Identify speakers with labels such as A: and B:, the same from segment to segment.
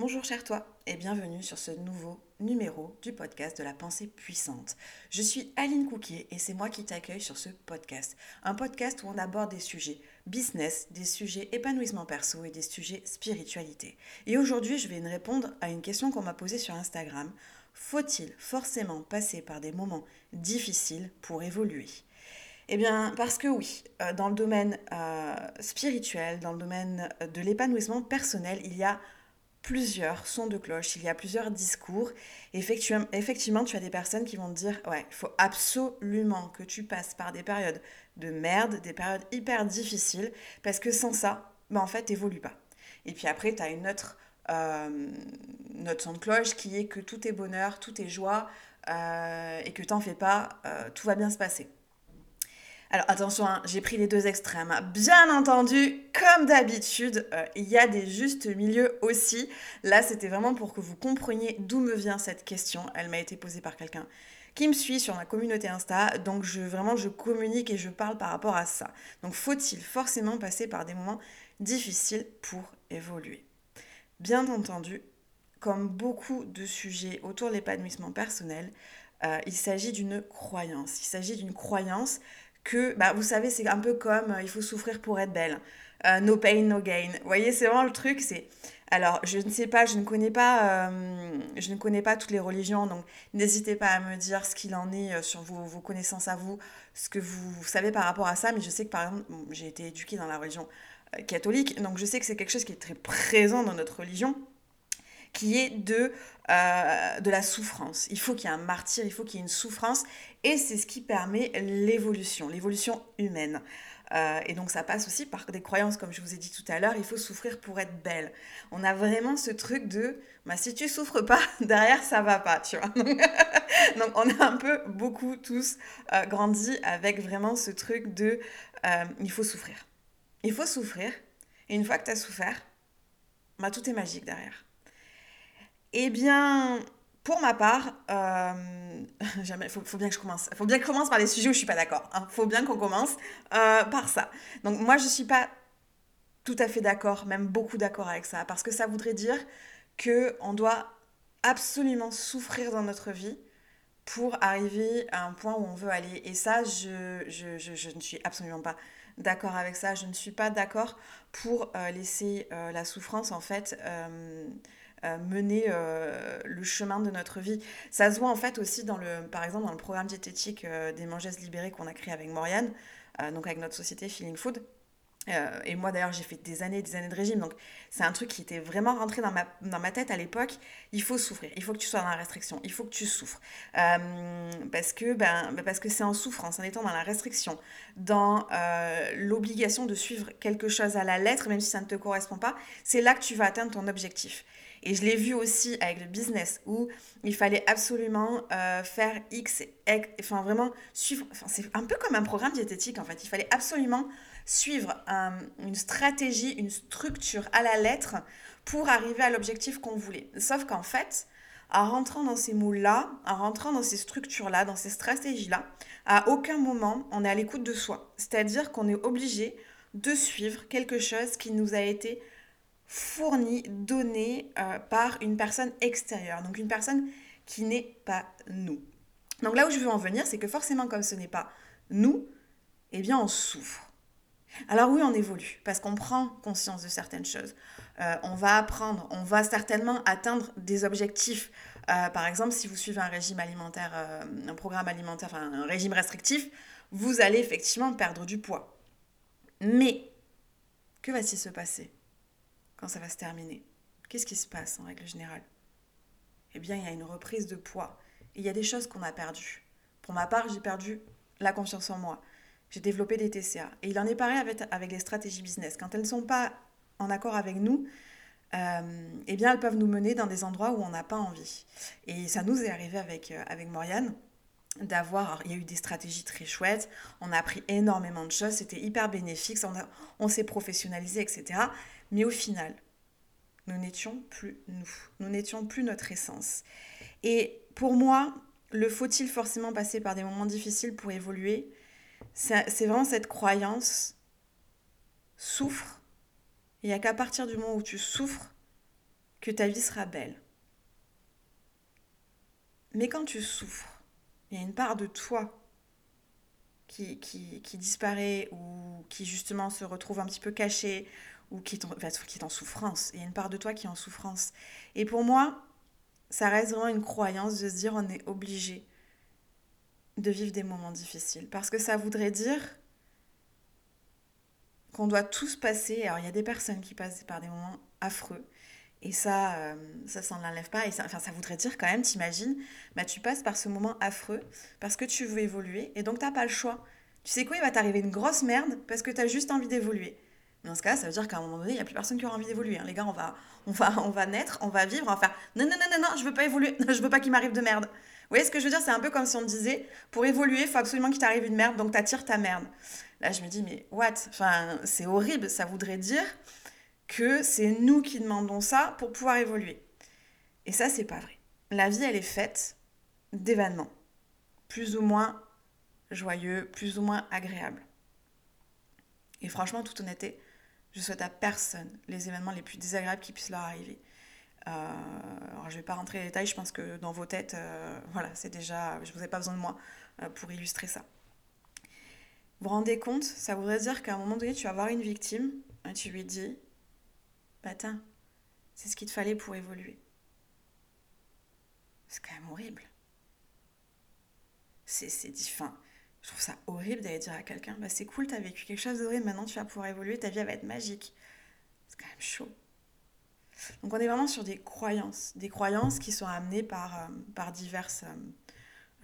A: Bonjour cher toi et bienvenue sur ce nouveau numéro du podcast de la pensée puissante. Je suis Aline Couquier et c'est moi qui t'accueille sur ce podcast. Un podcast où on aborde des sujets business, des sujets épanouissement perso et des sujets spiritualité. Et aujourd'hui je vais répondre à une question qu'on m'a posée sur Instagram. Faut-il forcément passer par des moments difficiles pour évoluer? Eh bien, parce que oui, euh, dans le domaine euh, spirituel, dans le domaine de l'épanouissement personnel, il y a plusieurs sons de cloche, il y a plusieurs discours. Effectivement, effectivement, tu as des personnes qui vont te dire Ouais, il faut absolument que tu passes par des périodes de merde, des périodes hyper difficiles, parce que sans ça, ben, en fait, t'évolues pas. Et puis après, tu as une autre, euh, notre son de cloche qui est que tout est bonheur, tout est joie, euh, et que t'en fais pas, euh, tout va bien se passer. Alors attention, hein, j'ai pris les deux extrêmes. Bien entendu, comme d'habitude, euh, il y a des justes milieux aussi. Là, c'était vraiment pour que vous compreniez d'où me vient cette question. Elle m'a été posée par quelqu'un qui me suit sur ma communauté Insta. Donc je, vraiment, je communique et je parle par rapport à ça. Donc faut-il forcément passer par des moments difficiles pour évoluer? Bien entendu, comme beaucoup de sujets autour de l'épanouissement personnel, euh, il s'agit d'une croyance. Il s'agit d'une croyance que, bah, vous savez, c'est un peu comme euh, il faut souffrir pour être belle. Euh, no pain, no gain. Vous voyez, c'est vraiment le truc. C'est alors, je ne sais pas, je ne connais pas, euh, je ne connais pas toutes les religions, donc n'hésitez pas à me dire ce qu'il en est sur vos, vos, connaissances à vous, ce que vous, savez par rapport à ça. Mais je sais que par exemple, j'ai été éduquée dans la religion catholique, donc je sais que c'est quelque chose qui est très présent dans notre religion qui est de, de la souffrance. Il faut qu'il y ait un martyr, il faut qu'il y ait une souffrance, et c'est ce qui permet l'évolution, l'évolution humaine. Euh, et donc ça passe aussi par des croyances, comme je vous ai dit tout à l'heure, il faut souffrir pour être belle. On a vraiment ce truc de, bah, si tu souffres pas, derrière ça va pas, tu vois. donc on a un peu beaucoup tous euh, grandi avec vraiment ce truc de, il faut souffrir. Il faut souffrir, et une fois que tu as souffert, bah, tout est magique derrière. Eh bien, pour ma part, euh, il faut, bien que je commence. Faut bien que commence par les sujets où je suis pas d'accord. Il hein. faut bien qu'on commence euh, par ça. Donc moi, je suis pas tout à fait d'accord, même beaucoup d'accord avec ça, parce que ça voudrait dire que on doit absolument souffrir dans notre vie pour arriver à un point où on veut aller. Et ça, je, je, je, je ne suis absolument pas d'accord avec ça. Je ne suis pas d'accord pour euh, laisser la souffrance, en fait, euh, mener euh, le chemin de notre vie. Ça se voit en fait aussi dans le, par exemple, dans le programme diététique euh, des mangeuses libérées qu'on a créé avec Moriane, donc avec notre société Feeling Food. et moi d'ailleurs j'ai fait des années et des années de régime, donc c'est un truc qui était vraiment rentré dans ma, dans ma tête à l'époque. Il faut souffrir, il faut que tu sois dans la restriction, il faut que tu souffres. parce que ben, ben, parce que c'est en souffrance, en étant dans la restriction, dans l'obligation de suivre quelque chose à la lettre, même si ça ne te correspond pas, c'est là que tu vas atteindre ton objectif. Et je l'ai vu aussi avec le business où il fallait absolument euh, faire X, enfin vraiment suivre, c'est un peu comme un programme diététique en fait, il fallait absolument suivre une stratégie, une structure à la lettre pour arriver à l'objectif qu'on voulait. Sauf qu'en fait, en rentrant dans ces moules-là, en rentrant dans ces structures-là, dans ces stratégies-là, à aucun moment on est à l'écoute de soi. C'est-à-dire qu'on est obligé de suivre quelque chose qui nous a été fourni, donné euh, par une personne extérieure, donc une personne qui n'est pas nous. Donc là où je veux en venir, c'est que forcément comme ce n'est pas nous, eh bien on souffre. Alors oui, on évolue, parce qu'on prend conscience de certaines choses. Euh, on va apprendre, on va certainement atteindre des objectifs. Euh, par exemple, si vous suivez un régime alimentaire, un programme alimentaire, enfin un régime restrictif, vous allez effectivement perdre du poids. Mais, que va-t-il se passer? Quand ça va se terminer. Qu'est-ce qui se passe en règle générale? Eh bien, il y a une reprise de poids. Il y a des choses qu'on a perdues. Pour ma part, j'ai perdu la confiance en moi. J'ai développé des TCA. Et il en est pareil avec, avec les stratégies business. Quand elles ne sont pas en accord avec nous, euh, eh bien, elles peuvent nous mener dans des endroits où on n'a pas envie. Et ça nous est arrivé avec, euh, avec Moriane d'avoir, il y a eu des stratégies très chouettes, on a appris énormément de choses, c'était hyper bénéfique, on, s'est professionnalisé, etc. Mais au final, nous n'étions plus nous, nous n'étions plus notre essence. Et pour moi, le faut-il forcément passer par des moments difficiles pour évoluer? C'est vraiment cette croyance, souffre, il n'y a qu'à partir du moment où tu souffres que ta vie sera belle. Mais quand tu souffres, il y a une part de toi qui, qui, qui, disparaît ou qui justement se retrouve un petit peu cachée ou qui est, en, qui est en souffrance. Il y a une part de toi qui est en souffrance. Et pour moi, ça reste vraiment une croyance de se dire on est obligé de vivre des moments difficiles. Parce que ça voudrait dire qu'on doit tous passer. Alors il y a des personnes qui passent par des moments affreux. Et ça, euh, ça s'en enlève pas. Et ça, enfin, ça voudrait dire quand même, t'imagines, bah, tu passes par ce moment affreux parce que tu veux évoluer et donc t'as pas le choix. Tu sais quoi, il va t'arriver une grosse merde parce que tu as juste envie d'évoluer. Dans ce cas, ça veut dire qu'à un moment donné, il n'y a plus personne qui aura envie d'évoluer. Hein. Les gars, on va, on, va, on va naître, on va vivre, on va faire non, non, non, non, non, je veux pas évoluer, je veux pas qu'il m'arrive de merde. Vous voyez ce que je veux dire? C'est un peu comme si on me disait pour évoluer, il faut absolument qu'il t'arrive une merde, donc t'attires ta merde. Là, je me dis, mais what? Enfin, c'est horrible. Ça voudrait dire que c'est nous qui demandons ça pour pouvoir évoluer. Et ça, c'est pas vrai. La vie, elle est faite d'événements, plus ou moins joyeux, plus ou moins agréables. Et franchement, toute honnêteté, je souhaite à personne les événements les plus désagréables qui puissent leur arriver. Euh, alors, je ne vais pas rentrer dans les détails, je pense que dans vos têtes, euh, voilà, c'est déjà, je vous ai pas besoin de moi euh, pour illustrer ça. Vous vous rendez compte Ça voudrait dire qu'à un moment donné, tu vas voir une victime et tu lui dis bah c'est ce qu'il te fallait pour évoluer. C'est quand même horrible. C'est, c'est enfin, je trouve ça horrible d'aller dire à quelqu'un, bah c'est cool, t'as vécu quelque chose d'horrible, maintenant tu vas pouvoir évoluer, ta vie va être magique. C'est quand même chaud. Donc on est vraiment sur des croyances, des croyances qui sont amenées par, euh,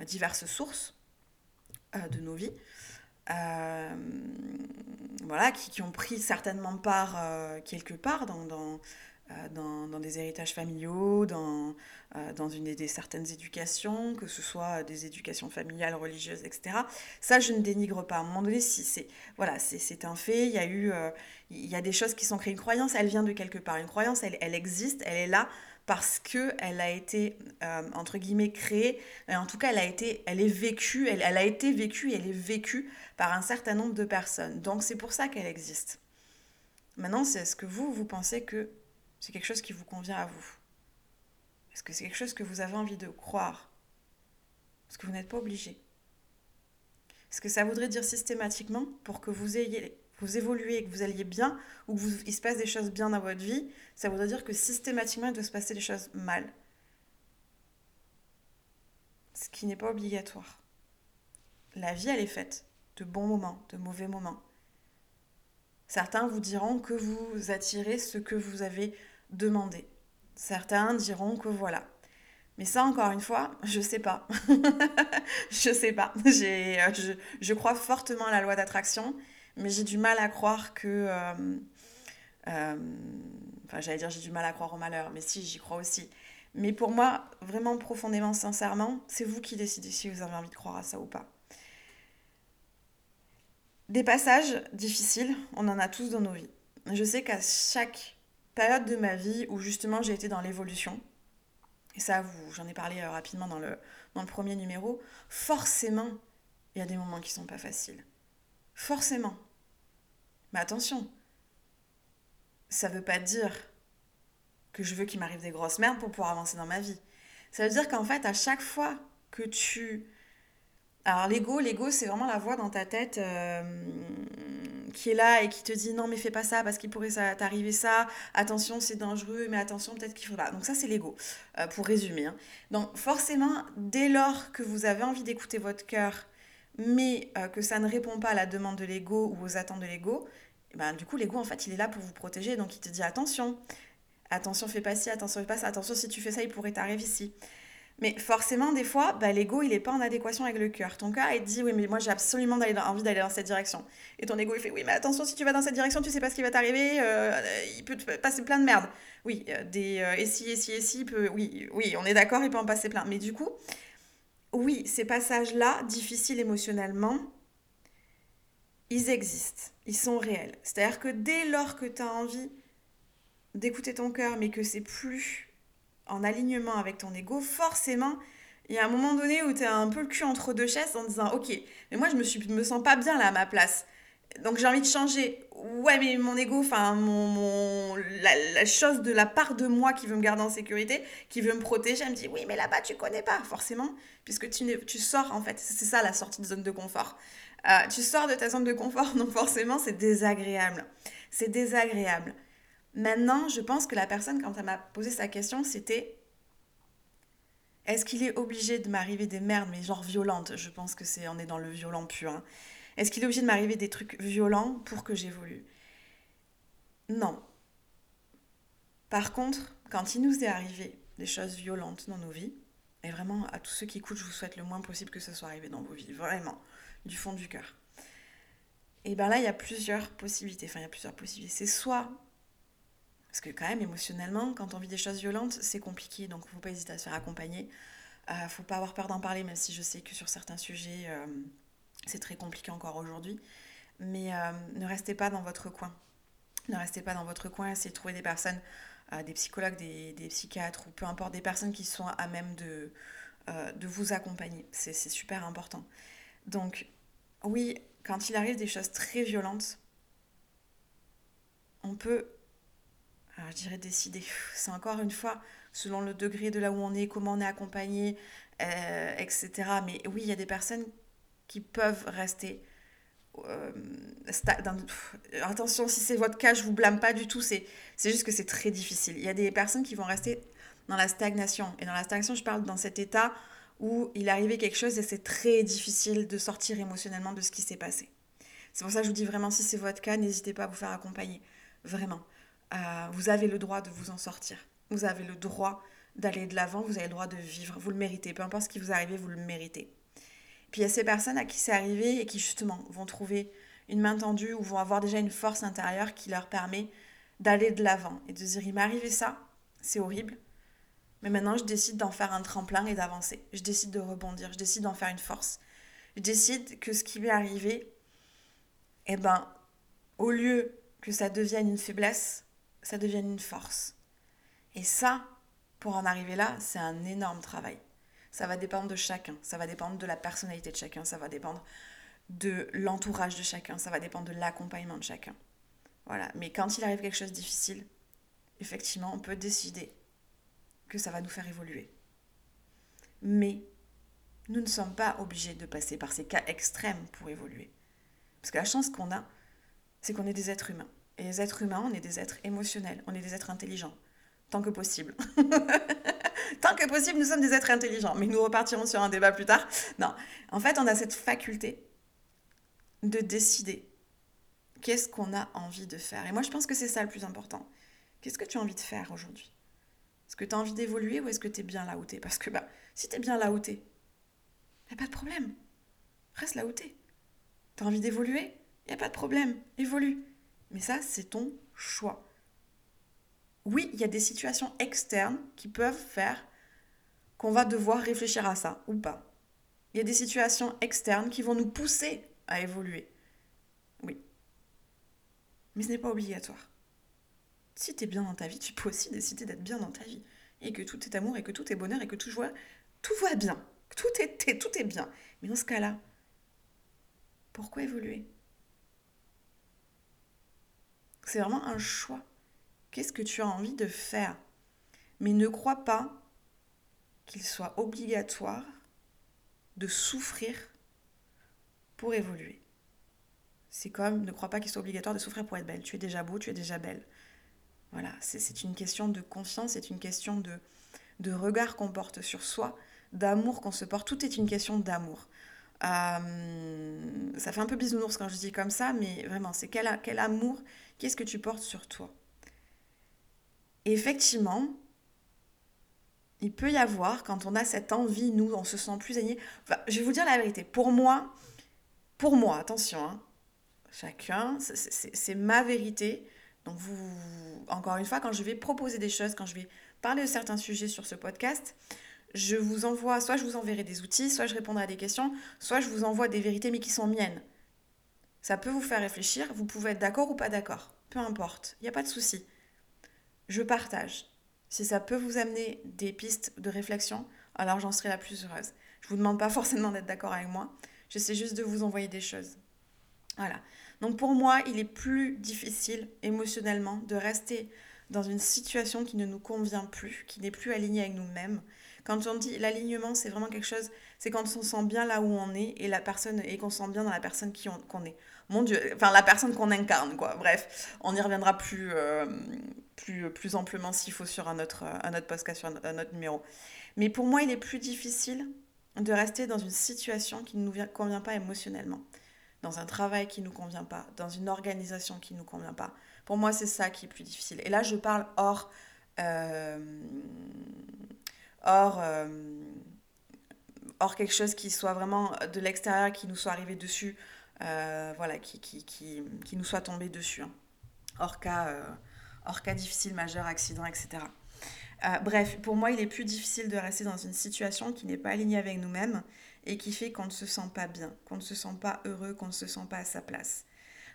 A: euh, diverses sources euh, de nos vies. Voilà, qui, qui, ont pris certainement part quelque part dans, dans, euh, dans, dans, des héritages familiaux, dans, euh, dans une des certaines éducations, que ce soit des éducations familiales, religieuses, etc. Ça, je ne dénigre pas. À un moment donné, si c'est voilà, c'est un fait. Il y a eu, euh, il y a des choses qui sont créées. Une croyance, elle vient de quelque part. Une croyance, elle, elle existe, elle est là parce que elle a été entre guillemets créée. En tout cas, elle a été, elle est vécue, elle, elle a été vécue, elle est vécue par un certain nombre de personnes. Donc c'est pour ça qu'elle existe. Maintenant, c'est ce que vous, vous pensez que c'est quelque chose qui vous convient à vous? Est-ce que c'est quelque chose que vous avez envie de croire? Parce que vous n'êtes pas obligé. Est-ce que ça voudrait dire systématiquement pour que vous ayez vous évoluez, que vous alliez bien, ou qu'il se passe des choses bien dans votre vie, ça voudrait dire que systématiquement il doit se passer des choses mal. Ce qui n'est pas obligatoire. La vie, elle est faite de bons moments, de mauvais moments. Certains vous diront que vous attirez ce que vous avez demandé. Certains diront que voilà. Mais ça, encore une fois, je sais pas. je sais pas. Euh, je, crois fortement à la loi d'attraction, mais j'ai du mal à croire que. Euh, euh, enfin, j'allais dire j'ai du mal à croire au malheur, mais si, j'y crois aussi. Mais pour moi, vraiment profondément, sincèrement, c'est vous qui décidez si vous avez envie de croire à ça ou pas. Des passages difficiles, on en a tous dans nos vies. Je sais qu'à chaque période de ma vie où justement j'ai été dans l'évolution, et ça, j'en ai parlé euh, rapidement dans le, dans le premier numéro, forcément, il y a des moments qui sont pas faciles. Forcément. Mais attention, ça veut pas dire que je veux qu'il m'arrive des grosses merdes pour pouvoir avancer dans ma vie. Ça veut dire qu'en fait, à chaque fois que tu alors l'ego, l'ego, c'est vraiment la voix dans ta tête euh, qui est là et qui te dit non mais fais pas ça parce qu'il pourrait t'arriver ça, attention c'est dangereux, mais attention peut-être qu'il faut pas. Donc ça c'est l'ego, euh, pour résumer. Hein. Donc forcément, dès lors que vous avez envie d'écouter votre cœur, mais euh, que ça ne répond pas à la demande de l'ego ou aux attentes de l'ego, eh ben, du coup l'ego en fait il est là pour vous protéger, donc il te dit attention, attention fais pas ci, attention fais pas ça, attention si tu fais ça il pourrait t'arriver ici. Mais forcément, des fois, bah, l'ego, il n'est pas en adéquation avec le cœur. Ton cœur, il te dit, oui, mais moi, j'ai absolument envie d'aller dans cette direction. Et ton ego, il fait, oui, mais attention, si tu vas dans cette direction, tu sais pas ce qui va t'arriver, euh, il peut te passer plein de merde. Oui, euh, des et si, et si, et si, peut, oui, oui, on est d'accord, il peut en passer plein. Mais du coup, oui, ces passages-là, difficiles émotionnellement, ils existent, ils sont réels. C'est-à-dire que dès lors que tu as envie d'écouter ton cœur, mais que c'est plus en alignement avec ton ego, forcément, il y a un moment donné où tu as un peu le cul entre deux chaises en disant Ok, mais moi je me, suis, me sens pas bien là à ma place. Donc j'ai envie de changer. Ouais, mais mon ego, enfin, mon, la, chose de la part de moi qui veut me garder en sécurité, qui veut me protéger, elle me dit oui, mais là-bas, tu connais pas, forcément, puisque tu, tu sors, en fait. C'est ça la sortie de zone de confort. Euh, tu sors de ta zone de confort, donc forcément, c'est désagréable. C'est désagréable. Maintenant, je pense que la personne, quand elle m'a posé sa question, c'était est-ce qu'il est obligé de m'arriver des merdes, mais genre violentes? Je pense que c'est on est dans le violent pur. Hein. Est-ce qu'il est obligé de m'arriver des trucs violents pour que j'évolue? Non. Par contre, quand il nous est arrivé des choses violentes dans nos vies, et vraiment à tous ceux qui écoutent, je vous souhaite le moins possible que ce soit arrivé dans vos vies, vraiment, du fond du cœur. Et bien là, il y a plusieurs possibilités. Enfin, il y a plusieurs possibilités. C'est soit parce que quand même, émotionnellement, quand on vit des choses violentes, c'est compliqué. Donc, il ne faut pas hésiter à se faire accompagner. Il euh, ne faut pas avoir peur d'en parler, même si je sais que sur certains sujets, euh, c'est très compliqué encore aujourd'hui. Mais euh, ne restez pas dans votre coin. Ne restez pas dans votre coin. Essayez de trouver des personnes, des psychologues, des, psychiatres, ou peu importe, des personnes qui sont à même de, de vous accompagner. C'est super important. Donc, oui, quand il arrive des choses très violentes, on peut je dirais décider. C'est encore une fois selon le degré de là où on est, comment on est accompagné, euh, etc. Mais oui, il y a des personnes qui peuvent rester. Euh, attention, si c'est votre cas, je vous blâme pas du tout. C'est juste que c'est très difficile. Il y a des personnes qui vont rester dans la stagnation. Et dans la stagnation, je parle dans cet état où il est arrivé quelque chose et c'est très difficile de sortir émotionnellement de ce qui s'est passé. C'est pour ça que je vous dis vraiment, si c'est votre cas, n'hésitez pas à vous faire accompagner. Vraiment. Euh, vous avez le droit de vous en sortir. Vous avez le droit d'aller de l'avant, vous avez le droit de vivre, vous le méritez. Peu importe ce qui vous arrive, vous le méritez. Puis il y a ces personnes à qui c'est arrivé et qui justement vont trouver une main tendue ou vont avoir déjà une force intérieure qui leur permet d'aller de l'avant et de dire il m'est arrivé ça, c'est horrible, mais maintenant je décide d'en faire un tremplin et d'avancer. Je décide de rebondir, je décide d'en faire une force. Je décide que ce qui m'est arrivé, eh ben, au lieu que ça devienne une faiblesse, ça devienne une force. Et ça, pour en arriver là, c'est un énorme travail. Ça va dépendre de chacun, ça va dépendre de la personnalité de chacun, ça va dépendre de l'entourage de chacun, ça va dépendre de l'accompagnement de chacun. Voilà, mais quand il arrive quelque chose de difficile, effectivement, on peut décider que ça va nous faire évoluer. Mais nous ne sommes pas obligés de passer par ces cas extrêmes pour évoluer. Parce que la chance qu'on a, c'est qu'on est des êtres humains. Et les êtres humains, on est des êtres émotionnels, on est des êtres intelligents, tant que possible. tant que possible, nous sommes des êtres intelligents, mais nous repartirons sur un débat plus tard. Non, en fait, on a cette faculté de décider qu'est-ce qu'on a envie de faire. Et moi, je pense que c'est ça le plus important. Qu'est-ce que tu as envie de faire aujourd'hui? Est-ce que tu as envie d'évoluer ou est-ce que tu es bien là où tu es? Parce que bah, si tu es bien là où tu es, il n'y a pas de problème. Reste là où tu es. Tu as envie d'évoluer? Il n'y a pas de problème. Évolue. Mais ça, c'est ton choix. Oui, il y a des situations externes qui peuvent faire qu'on va devoir réfléchir à ça ou pas. Il y a des situations externes qui vont nous pousser à évoluer. Oui. Mais ce n'est pas obligatoire. Si tu es bien dans ta vie, tu peux aussi décider d'être bien dans ta vie. Et que tout est amour, et que tout est bonheur, et que tout, joie, tout va bien. Tout est, tout est bien. Mais dans ce cas-là, pourquoi évoluer? C'est vraiment un choix. Qu'est-ce que tu as envie de faire? Mais ne crois pas qu'il soit obligatoire de souffrir pour évoluer. C'est comme ne crois pas qu'il soit obligatoire de souffrir pour être belle. Tu es déjà beau, tu es déjà belle. Voilà, c'est une question de confiance, c'est une question de, regard qu'on porte sur soi, d'amour qu'on se porte. Tout est une question d'amour. Euh, ça fait un peu bisounours quand je dis comme ça, mais vraiment, c'est quel amour, qu'est-ce que tu portes sur toi? Effectivement, il peut y avoir, quand on a cette envie, nous, on se sent plus aligné. je vais vous dire la vérité. Pour moi, pour moi, attention, hein, chacun, c'est ma vérité. Donc, vous, encore une fois, quand je vais proposer des choses, quand je vais parler de certains sujets sur ce podcast, je vous envoie, soit je vous enverrai des outils, soit je répondrai à des questions, soit je vous envoie des vérités mais qui sont miennes. Ça peut vous faire réfléchir, vous pouvez être d'accord ou pas d'accord, peu importe, il n'y a pas de souci. Je partage. Si ça peut vous amener des pistes de réflexion, alors j'en serai la plus heureuse. Je ne vous demande pas forcément d'être d'accord avec moi, j'essaie juste de vous envoyer des choses. Voilà. Donc pour moi, il est plus difficile émotionnellement de rester dans une situation qui ne nous convient plus, qui n'est plus alignée avec nous-mêmes. Quand on dit l'alignement, c'est vraiment quelque chose, c'est quand on sent bien là où on est et la personne et qu'on sent bien dans la personne qu'on est. Mon Dieu, enfin la personne qu'on incarne, quoi. Bref, on y reviendra plus, euh, plus, plus amplement s'il faut sur un autre, un autre podcast, sur un, autre numéro. Mais pour moi, il est plus difficile de rester dans une situation qui ne nous convient pas émotionnellement, dans un travail qui ne nous convient pas, dans une organisation qui ne nous convient pas. Pour moi, c'est ça qui est plus difficile. Et là, je parle hors, euh, hors, euh, hors quelque chose qui soit vraiment de l'extérieur, qui nous soit arrivé dessus, voilà, qui, qui, qui, qui, nous soit tombé dessus. Hein. Hors, cas, hors cas difficile, majeur, accident, etc. Euh, bref, pour moi, il est plus difficile de rester dans une situation qui n'est pas alignée avec nous-mêmes et qui fait qu'on ne se sent pas bien, qu'on ne se sent pas heureux, qu'on ne se sent pas à sa place.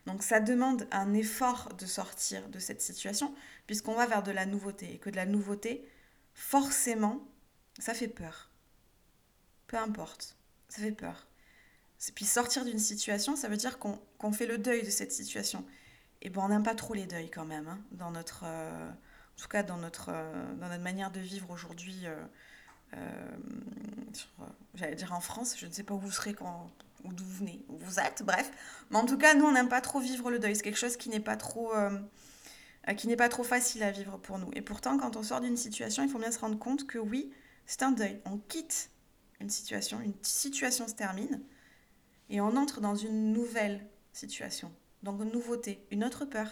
A: Donc ça demande un effort de sortir de cette situation puisqu'on va vers de la nouveauté et que de la nouveauté, forcément, ça fait peur. Peu importe, ça fait peur. Puis sortir d'une situation, ça veut dire qu'on fait le deuil de cette situation. Et bon, on n'aime pas trop les deuils quand même hein, dans notre... Euh, en tout cas dans notre, euh, dans notre manière de vivre aujourd'hui, euh, j'allais dire en France, je ne sais pas où vous serez quand, ou d'où vous venez, où vous êtes, bref. Mais en tout cas, nous, on n'aime pas trop vivre le deuil. C'est quelque chose qui n'est pas trop, qui n'est pas trop facile à vivre pour nous. Et pourtant, quand on sort d'une situation, il faut bien se rendre compte que oui, c'est un deuil. On quitte une situation, une situation se termine, et on entre dans une nouvelle situation. Donc une nouveauté, une autre peur.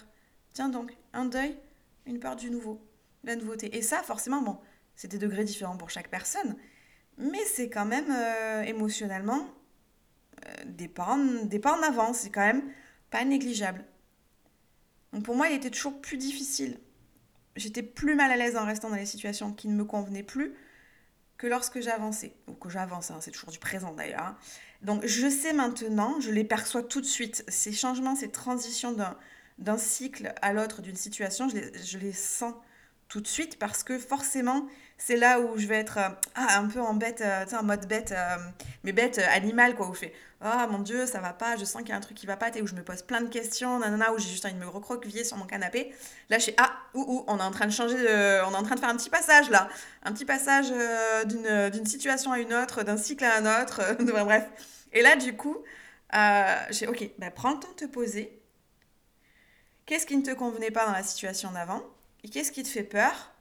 A: Tiens donc, un deuil, une peur du nouveau, la nouveauté. Et ça, forcément, bon, c'est des degrés différents pour chaque personne, mais c'est quand même euh, émotionnellement euh, des, pas en, des pas en avant, c'est quand même pas négligeable. Donc pour moi, il était toujours plus difficile. J'étais plus mal à l'aise en restant dans les situations qui ne me convenaient plus que lorsque j'avançais. Ou que j'avance, hein, c'est toujours du présent d'ailleurs. Hein. Donc je sais maintenant, je les perçois tout de suite, ces changements, ces transitions d'un cycle à l'autre, d'une situation, je les, sens tout de suite parce que forcément, c'est là où je vais être euh, ah, un peu en bête, euh, mode bête, euh, mais bête animale, quoi, où je fais Ah mon Dieu, ça va pas, je sens qu'il y a un truc qui va pas, et où je me pose plein de questions, nanana, où j'ai juste envie de me recroqueviller sur mon canapé. Là, je fais Ah, ou, ou, on est en train de changer, de, on est en train de faire un petit passage là, un petit passage d'une situation à une autre, d'un cycle à un autre, bref. Et là, du coup, j'ai Ok, bah, prends le temps de te poser Qu'est-ce qui ne te convenait pas dans la situation d'avant? Et qu'est-ce qui te fait peur?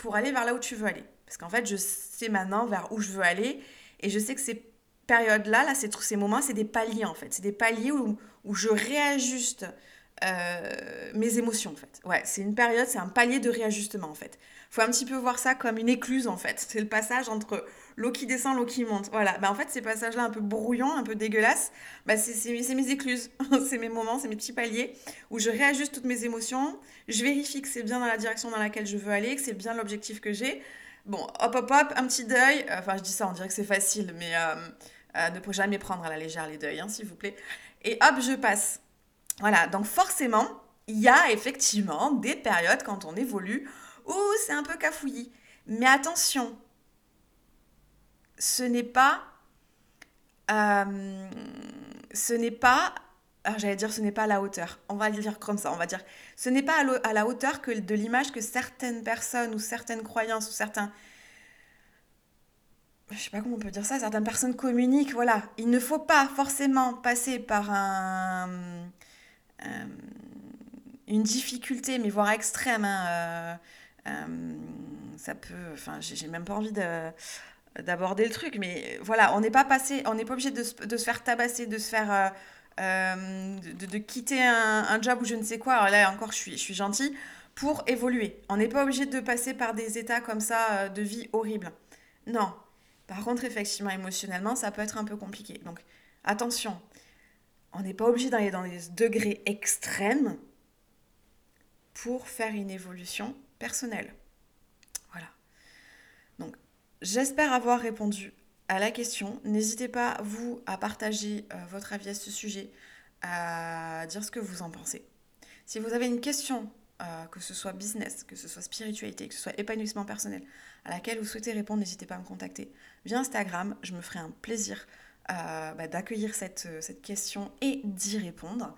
A: Pour aller vers là où tu veux aller Parce qu'en fait, je sais maintenant vers où je veux aller et je sais que ces périodes-là, là, ces, ces moments, c'est des paliers en fait. C'est des paliers où, où je réajuste euh, mes émotions en fait. Ouais, c'est une période, c'est un palier de réajustement en fait. Faut un petit peu voir ça comme une écluse en fait. C'est le passage entre l'eau qui descend, l'eau qui monte. Voilà. Bah, en fait, ces passages-là un peu brouillants, un peu dégueulasses, bah, c'est mes écluses. c'est mes moments, c'est mes petits paliers où je réajuste toutes mes émotions. Je vérifie que c'est bien dans la direction dans laquelle je veux aller, que c'est bien l'objectif que j'ai. Bon, hop, hop, hop, un petit deuil. Enfin, je dis ça, on dirait que c'est facile, mais euh, euh, ne faut jamais prendre à la légère les deuils, hein, s'il vous plaît. Et hop, je passe. Voilà, donc forcément, il y a effectivement des périodes quand on évolue où c'est un peu cafouillis. Mais attention, ce n'est pas. Euh, ce n'est pas. J'allais dire ce n'est pas à la hauteur. On va le dire comme ça. On va dire ce n'est pas à la hauteur que de l'image que certaines personnes ou certaines croyances ou certains. Je sais pas comment on peut dire ça. Certaines personnes communiquent. Voilà. Il ne faut pas forcément passer par un. Euh, une difficulté, mais voire extrême. Hein, euh, ça peut. Enfin, j'ai même pas envie de d'aborder le truc. Mais voilà, on n'est pas passé, on n'est pas obligé de, de, se faire tabasser, de se faire. Euh, euh, de, de, quitter un, un, job ou je ne sais quoi. Là encore, je suis, je suis gentille pour évoluer. On n'est pas obligé de passer par des états comme ça euh, de vie horrible. Non. Par contre, effectivement, émotionnellement, ça peut être un peu compliqué. Donc, attention, on n'est pas obligé d'aller dans des degrés extrêmes pour faire une évolution personnelle. J'espère avoir répondu à la question. N'hésitez pas, vous, à partager euh, votre avis à ce sujet, à dire ce que vous en pensez. Si vous avez une question, euh, que ce soit business, que ce soit spiritualité, que ce soit épanouissement personnel, à laquelle vous souhaitez répondre, n'hésitez pas à me contacter via Instagram. Je me ferai un plaisir bah, d'accueillir cette, cette question et d'y répondre.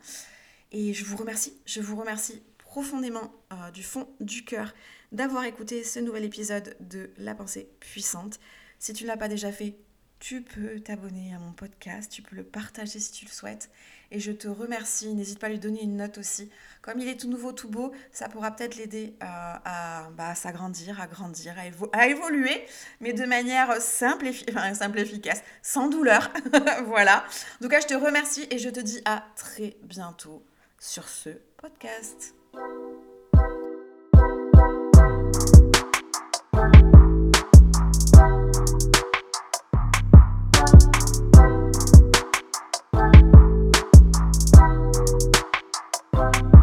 A: Et je vous remercie, je vous remercie profondément du fond du cœur d'avoir écouté ce nouvel épisode de La pensée puissante. Si tu ne l'as pas déjà fait, tu peux t'abonner à mon podcast, tu peux le partager si tu le souhaites. Et je te remercie. N'hésite pas à lui donner une note aussi. Comme il est tout nouveau, tout beau, ça pourra peut-être l'aider euh, à, bah, s'agrandir, à grandir, à, évoluer, mais de manière simple, simple efficace, sans douleur. voilà. En tout cas, je te remercie et je te dis à très bientôt sur ce podcast.